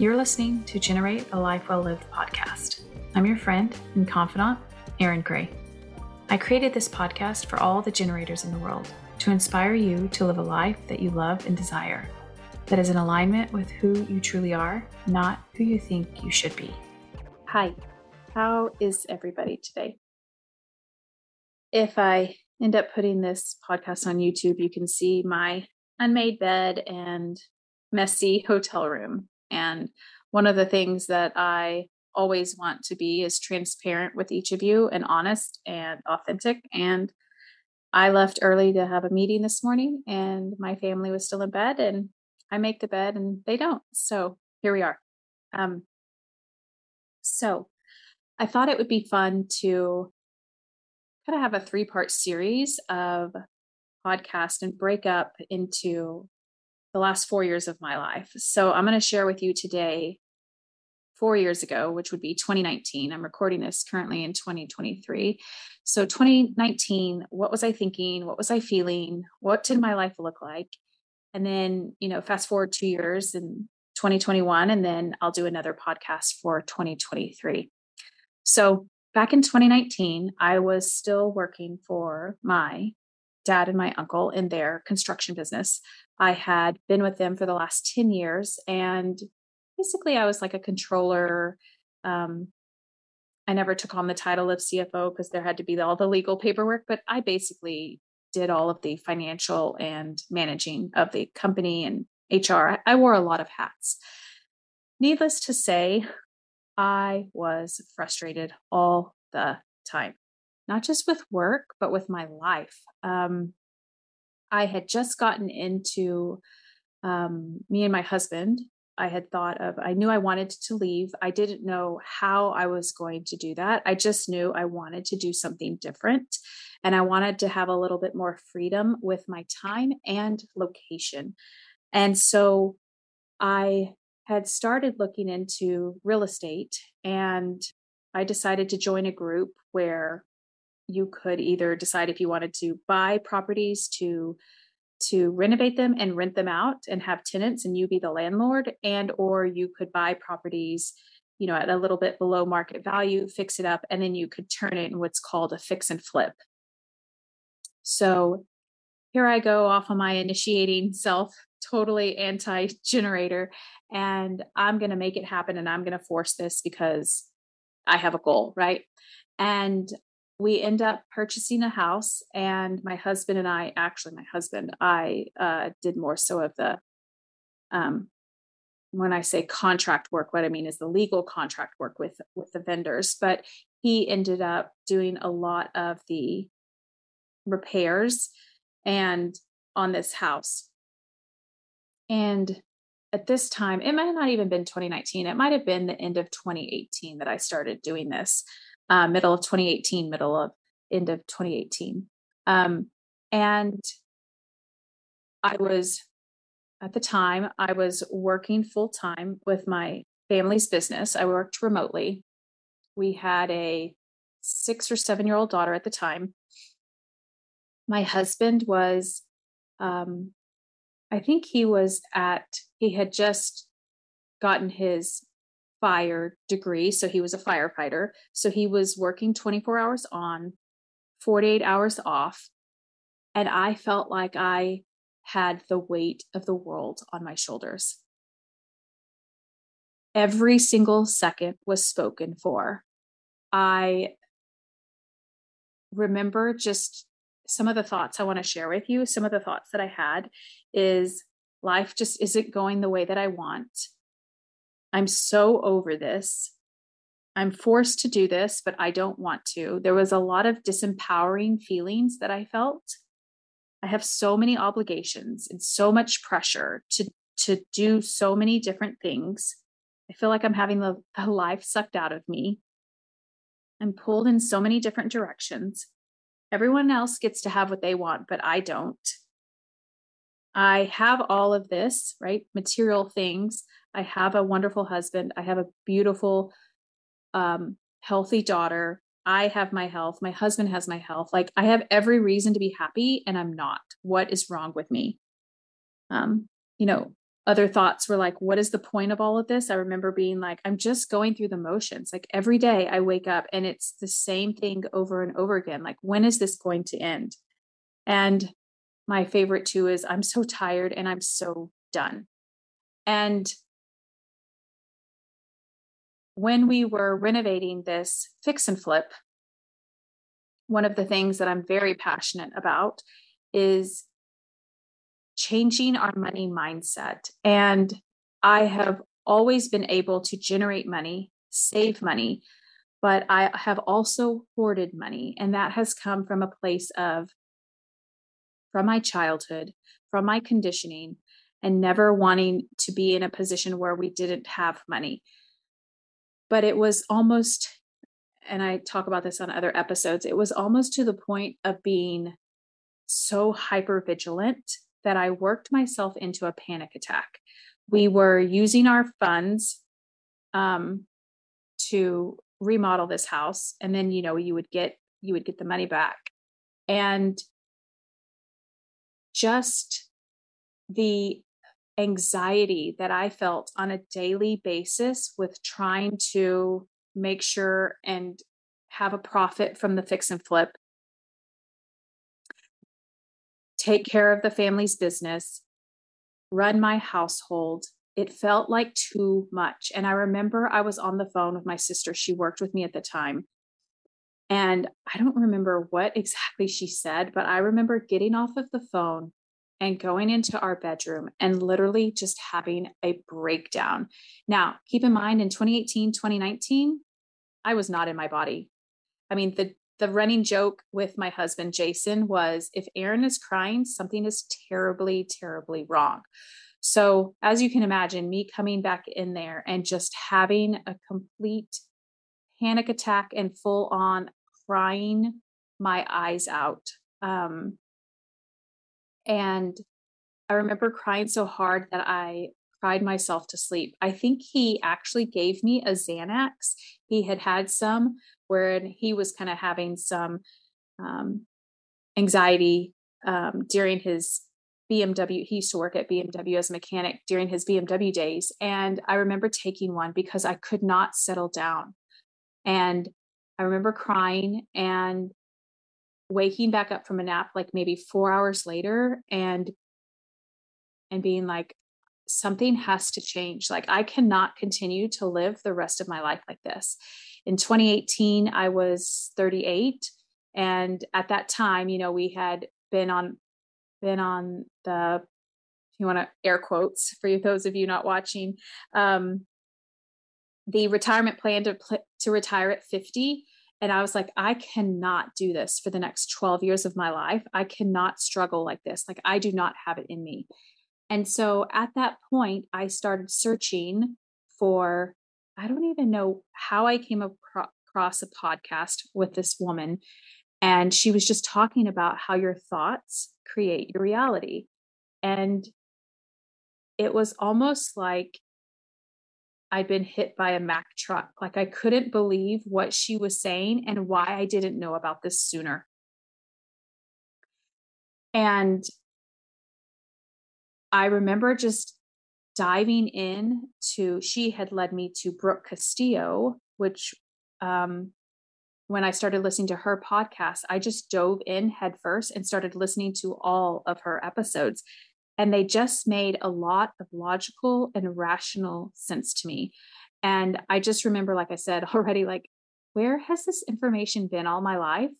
You're listening to Generate a Life Well Lived podcast. I'm your friend and confidant, Erin Gray. I created this podcast for all the generators in the world to inspire you to live a life that you love and desire, that is in alignment with who you truly are, not who you think you should be. Hi, how is everybody today? If I end up putting this podcast on YouTube, you can see my unmade bed and messy hotel room. And one of the things that I always want to be is transparent with each of you and honest and authentic. And I left early to have a meeting this morning, and my family was still in bed, and I make the bed and they don't. So here we are. Um, so I thought it would be fun to kind of have a three part series of podcast and break up into the last four years of my life. So I'm going to share with you today four years ago, which would be 2019. I'm recording this currently in 2023. So, 2019, what was I thinking? What was I feeling? What did my life look like? And then, you know, fast forward two years in 2021, and then I'll do another podcast for 2023. So, back in 2019, I was still working for my dad and my uncle in their construction business. I had been with them for the last 10 years and basically I was like a controller. Um, I never took on the title of CFO because there had to be all the legal paperwork, but I basically did all of the financial and managing of the company and HR. I wore a lot of hats. Needless to say, I was frustrated all the time, not just with work, but with my life. Um, I had just gotten into um, me and my husband I had thought of. I knew I wanted to leave. I didn't know how I was going to do that. I just knew I wanted to do something different and I wanted to have a little bit more freedom with my time and location. And so I had started looking into real estate and I decided to join a group where you could either decide if you wanted to buy properties to to renovate them and rent them out and have tenants and you be the landlord and or you could buy properties you know at a little bit below market value fix it up and then you could turn it in what's called a fix and flip. So here i go off on my initiating self totally anti generator and i'm going to make it happen and i'm going to force this because i have a goal right? And we end up purchasing a house and my husband and i actually my husband i uh, did more so of the um, when i say contract work what i mean is the legal contract work with with the vendors but he ended up doing a lot of the repairs and on this house. And at this time it might have not even been 2019 it might have been the end of 2018 that i started doing this uh, middle of 2018, middle of end of 2018. Um, and I was, at the time, I was working full time with my family's business. I worked remotely. We had a six or seven year old daughter at the time. My husband was, um, I think he was at, he had just gotten his fire degree. So he was a firefighter. So he was working 24 hours on, 48 hours off. And I felt like I had the weight of the world on my shoulders. Every single second was spoken for. I remember just some of the thoughts I want to share with you. Some of the thoughts that I had is life just isn't going the way that I want. I'm so over this. I'm forced to do this, but I don't want to. There was a lot of disempowering feelings that I felt. I have so many obligations and so much pressure to to do so many different things. I feel like I'm having the, the life sucked out of me. I'm pulled in so many different directions. Everyone else gets to have what they want, but I don't. I have all of this, right? Material things. I have a wonderful husband. I have a beautiful, um, healthy daughter. I have my health. My husband has my health. Like I have every reason to be happy and I'm not. What is wrong with me? Um, you know, other thoughts were like, what is the point of all of this? I remember being like, I'm just going through the motions. Like every day I wake up and it's the same thing over and over again. Like, when is this going to end? And my favorite too is I'm so tired and I'm so done. And when we were renovating this fix and flip, one of the things that I'm very passionate about is changing our money mindset. And I have always been able to generate money, save money, but I have also hoarded money. And that has come from a place of, from my childhood, from my conditioning, and never wanting to be in a position where we didn't have money. But it was almost, and I talk about this on other episodes, it was almost to the point of being so hyper vigilant that I worked myself into a panic attack. We were using our funds um, to remodel this house, and then you know you would get you would get the money back, and just the anxiety that I felt on a daily basis with trying to make sure and have a profit from the fix and flip take care of the family's business, run my household. It felt like too much. And I remember I was on the phone with my sister. She worked with me at the time. And I don't remember what exactly she said, but I remember getting off of the phone and going into our bedroom and literally just having a breakdown. Now, keep in mind in 2018, 2019, I was not in my body. I mean, the the running joke with my husband Jason was if Erin is crying, something is terribly, terribly wrong. So, as you can imagine, me coming back in there and just having a complete panic attack and full on crying my eyes out. Um, and I remember crying so hard that I cried myself to sleep. I think he actually gave me a Xanax. He had had some where he was kind of having some um, anxiety um, during his BMW. He used to work at BMW as a mechanic during his BMW days. And I remember taking one because I could not settle down. And I remember crying and waking back up from a nap like maybe four hours later and and being like something has to change. Like i cannot continue to live the rest of my life like this. In 2018 i was 38 and at that time you know we had been on been on the you want to air quotes for those of you not watching um the retirement plan to to retire at 50 and i was like i cannot do this for the next 12 years of my life i cannot struggle like this like i do not have it in me and so at that point i started searching for I don't even know how I came across a podcast with this woman. And she was just talking about how your thoughts create your reality. And it was almost like I'd been hit by a Mack truck. Like I couldn't believe what she was saying and why I didn't know about this sooner. And I remember just diving in to she had led me to brooke castillo which um, when i started listening to her podcast i just dove in headfirst and started listening to all of her episodes and they just made a lot of logical and rational sense to me and i just remember like i said already like where has this information been all my life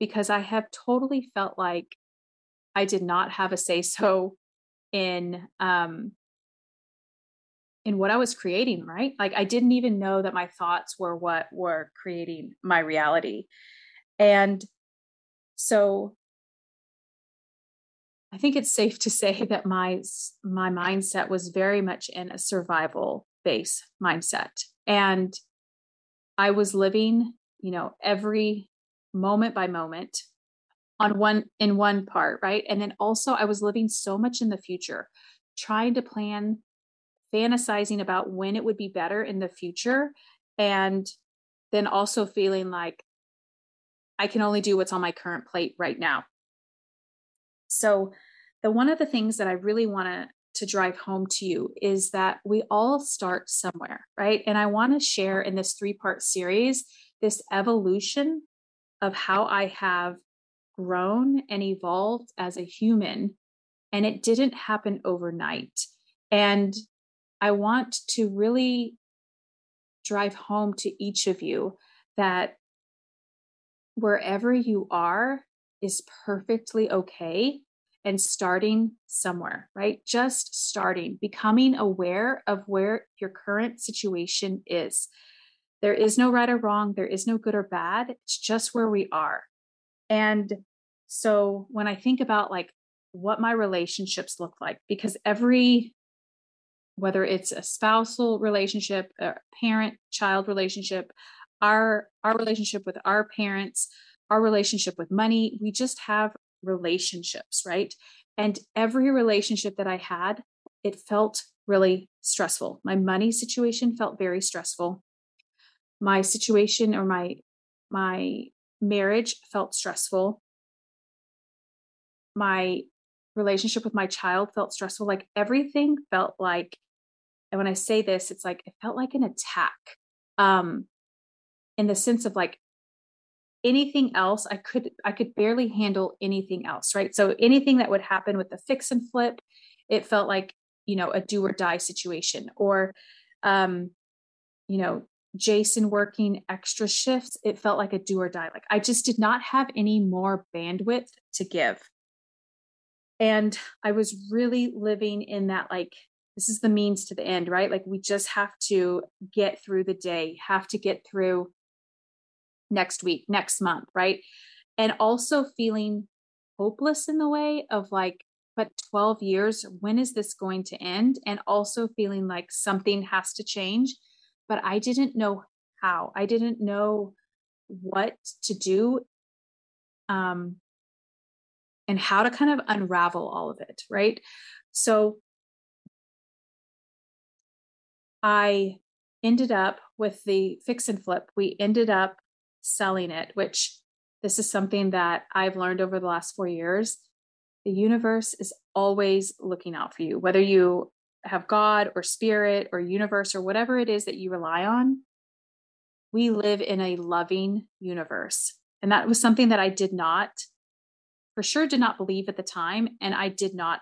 because i have totally felt like i did not have a say so in um in what I was creating, right? Like I didn't even know that my thoughts were what were creating my reality. And so I think it's safe to say that my my mindset was very much in a survival base mindset. And I was living, you know, every moment by moment on one in one part, right? And then also I was living so much in the future, trying to plan fantasizing about when it would be better in the future and then also feeling like I can only do what's on my current plate right now. So, the one of the things that I really want to to drive home to you is that we all start somewhere, right? And I want to share in this three part series this evolution of how I have grown and evolved as a human. And it didn't happen overnight. And I want to really drive home to each of you that wherever you are is perfectly okay and starting somewhere, right? Just starting, becoming aware of where your current situation is. There is no right or wrong, there is no good or bad. It's just where we are. And so when I think about like what my relationships look like, because every whether it's a spousal relationship, a parent child relationship, our our relationship with our parents, our relationship with money, we just have relationships, right? And every relationship that I had, it felt really stressful. My money situation felt very stressful. My situation or my my marriage felt stressful. My relationship with my child felt stressful. Like everything felt like, and when I say this, it's like it felt like an attack. Um, in the sense of like anything else i could i could barely handle anything else right? So anything that would happen with the fix and flip it felt like you know a do or die situation or um you know jason working extra shifts it felt like a do or die. Like i just did not have any more bandwidth to give. And i was really living in that like this is the means to the end right? Like we just have to get through the day have to get through next week, next month, right? And also feeling hopeless in the way of like, but 12 years, when is this going to end? And also feeling like something has to change, but I didn't know how. I didn't know what to do um, and how to kind of unravel all of it, right? So I ended up with the fix and flip. We ended up selling it, which this is something that I've learned over the last four years. The universe is always looking out for you, whether you have God or spirit or universe or whatever it is that you rely on. We live in a loving universe. And that was something that I did not, for sure, did not believe at the time. And I did not,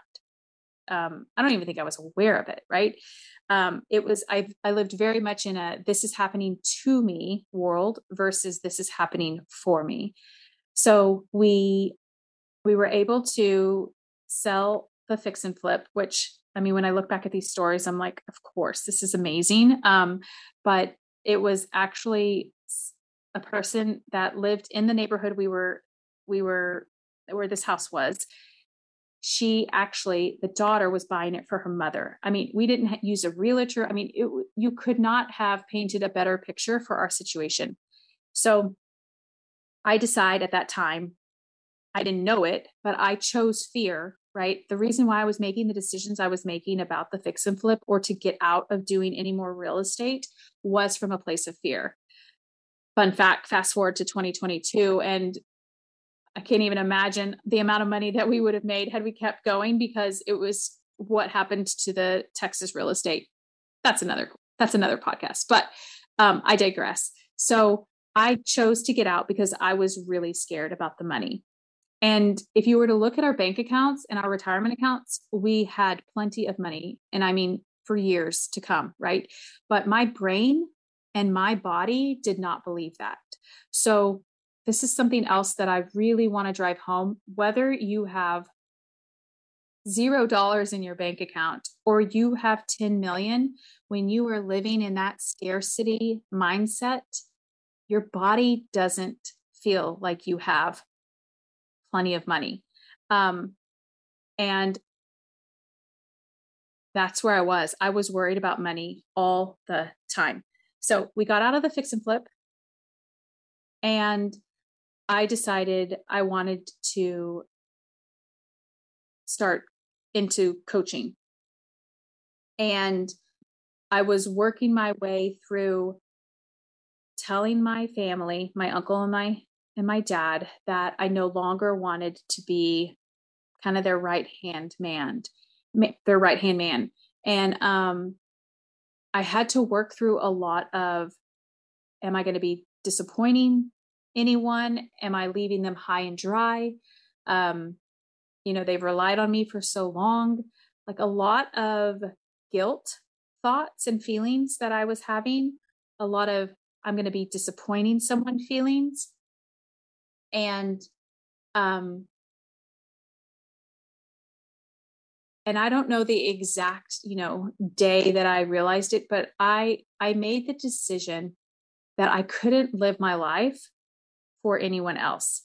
um, I don't even think I was aware of it, right? um, it was I I lived very much in a this is happening to me world versus this is happening for me. So we we were able to sell the fix and flip, which I mean, when I look back at these stories, I'm like, of course, this is amazing. Um, but it was actually a person that lived in the neighborhood we were we were where this house was she actually the daughter was buying it for her mother. I mean we didn't use a realtor. I mean it, you could not have painted a better picture for our situation. So i decide at that time i didn't know it but i chose fear right? The reason why i was making the decisions i was making about the fix and flip or to get out of doing any more real estate was from a place of fear. Fun fact fast forward to 2022 and I can't even imagine the amount of money that we would have made had we kept going because it was what happened to the Texas real estate. That's another that's another podcast. But um, I digress. So I chose to get out because I was really scared about the money. And if you were to look at our bank accounts and our retirement accounts, we had plenty of money. And I mean, for years to come, right? But my brain and my body did not believe that. So this is something else that I really want to drive home. Whether you have zero dollars in your bank account or you have 10 million, when you are living in that scarcity mindset, your body doesn't feel like you have plenty of money. Um, and that's where I was. I was worried about money all the time. So we got out of the fix and flip. And I decided I wanted to start into coaching. And I was working my way through telling my family, my uncle and my and my dad that I no longer wanted to be kind of their right hand man. their right hand man. And um, I had to work through a lot of am I going to be disappointing anyone? Am I leaving them high and dry? Um, you know, they've relied on me for so long. Like a lot of guilt thoughts and feelings that I was having, a lot of I'm going to be disappointing someone feelings. And um and I don't know the exact, you know, day that I realized it, but I I made the decision that I couldn't live my life for anyone else.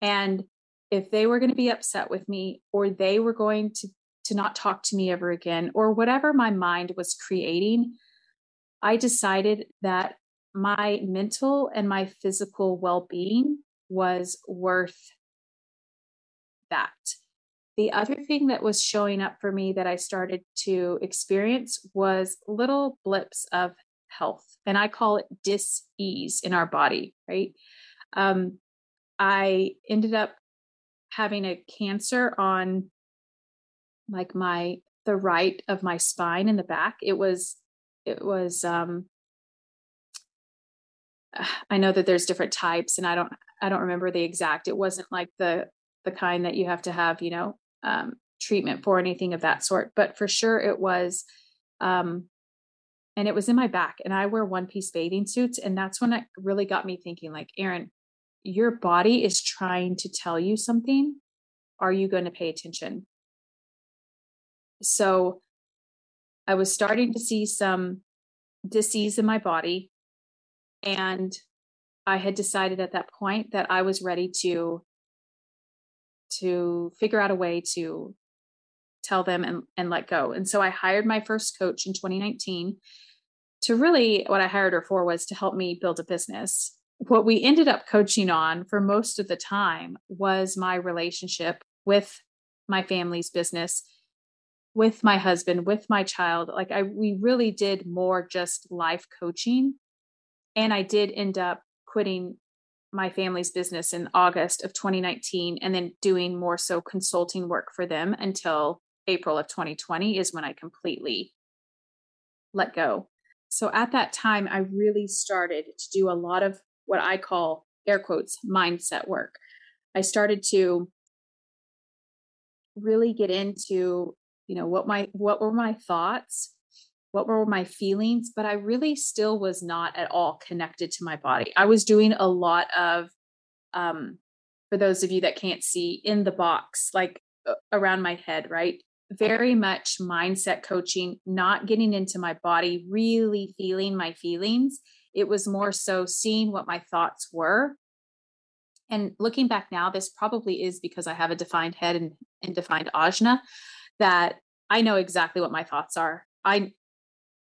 And if they were going to be upset with me or they were going to to not talk to me ever again or whatever my mind was creating, I decided that my mental and my physical well-being was worth that. The other thing that was showing up for me that I started to experience was little blips of health, and I call it dis ease in our body, right? Um, I ended up having a cancer on like my the right of my spine in the back. It was it was um I know that there's different types and I don't I don't remember the exact. It wasn't like the the kind that you have to have, you know, um treatment for anything of that sort, but for sure it was um and it was in my back and I wear one piece bathing suits and that's when it really got me thinking like, Erin, your body is trying to tell you something. Are you going to pay attention? So I was starting to see some disease in my body. And I had decided at that point that I was ready to to figure out a way to tell them and, and let go. And so I hired my first coach in 2019 to really what I hired her for was to help me build a business. What we ended up coaching on for most of the time was my relationship with my family's business with my husband, with my child. Like I we really did more just life coaching. And I did end up quitting my family's business in August of 2019 and then doing more so consulting work for them until April of 2020 is when I completely let go. So at that time, I really started to do a lot of what I call air quotes mindset work. I started to really get into you know what my what were my thoughts what were my feelings but i really still was not at all connected to my body i was doing a lot of um for those of you that can't see in the box like around my head right very much mindset coaching not getting into my body really feeling my feelings it was more so seeing what my thoughts were and looking back now this probably is because i have a defined head and, and defined ajna that I know exactly what my thoughts are. I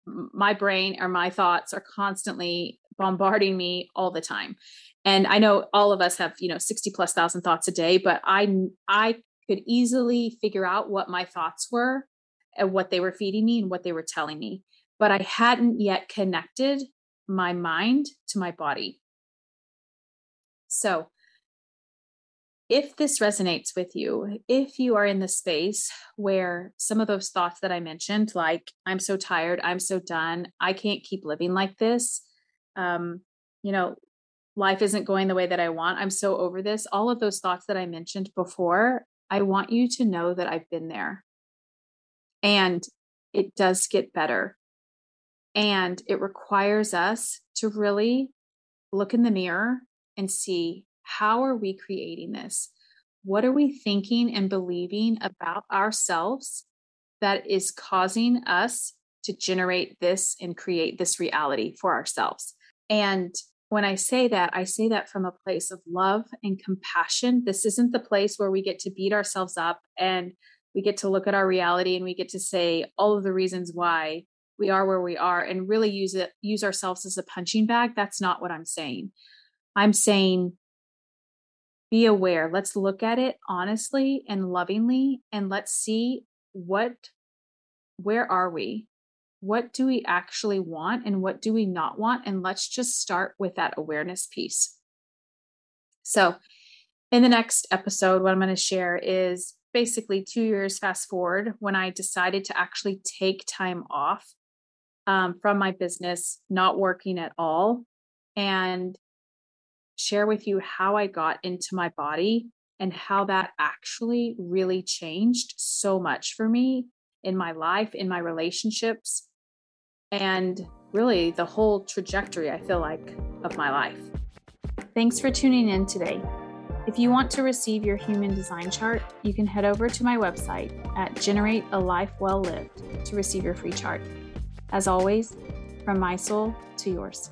my brain or my thoughts are constantly bombarding me all the time. And I know all of us have, you know, 60 plus thousand thoughts a day, but I I could easily figure out what my thoughts were and what they were feeding me and what they were telling me. But I hadn't yet connected my mind to my body. So if this resonates with you, if you are in the space where some of those thoughts that I mentioned, like, I'm so tired, I'm so done, I can't keep living like this, um, you know, life isn't going the way that I want, I'm so over this, all of those thoughts that I mentioned before, I want you to know that I've been there. And it does get better. And it requires us to really look in the mirror and see how are we creating this? What are we thinking and believing about ourselves that is causing us to generate this and create this reality for ourselves? And when I say that, I say that from a place of love and compassion. This isn't the place where we get to beat ourselves up and we get to look at our reality and we get to say all of the reasons why we are where we are and really use it use ourselves as a punching bag that's not what i'm saying i'm saying be aware. Let's look at it honestly and lovingly and let's see what where are we? What do we actually want and what do we not want? And let's just start with that awareness piece. So, in the next episode, what I'm going to share is basically two years fast forward when I decided to actually take time off um, from my business, not working at all, and share with you how I got into my body and how that actually really changed so much for me in my life, in my relationships, and really the whole trajectory, I feel like, of my life. Thanks for tuning in today. If you want to receive your human design chart, you can head over to my website at Generate a Life Well Lived to receive your free chart. As always, from my soul to yours.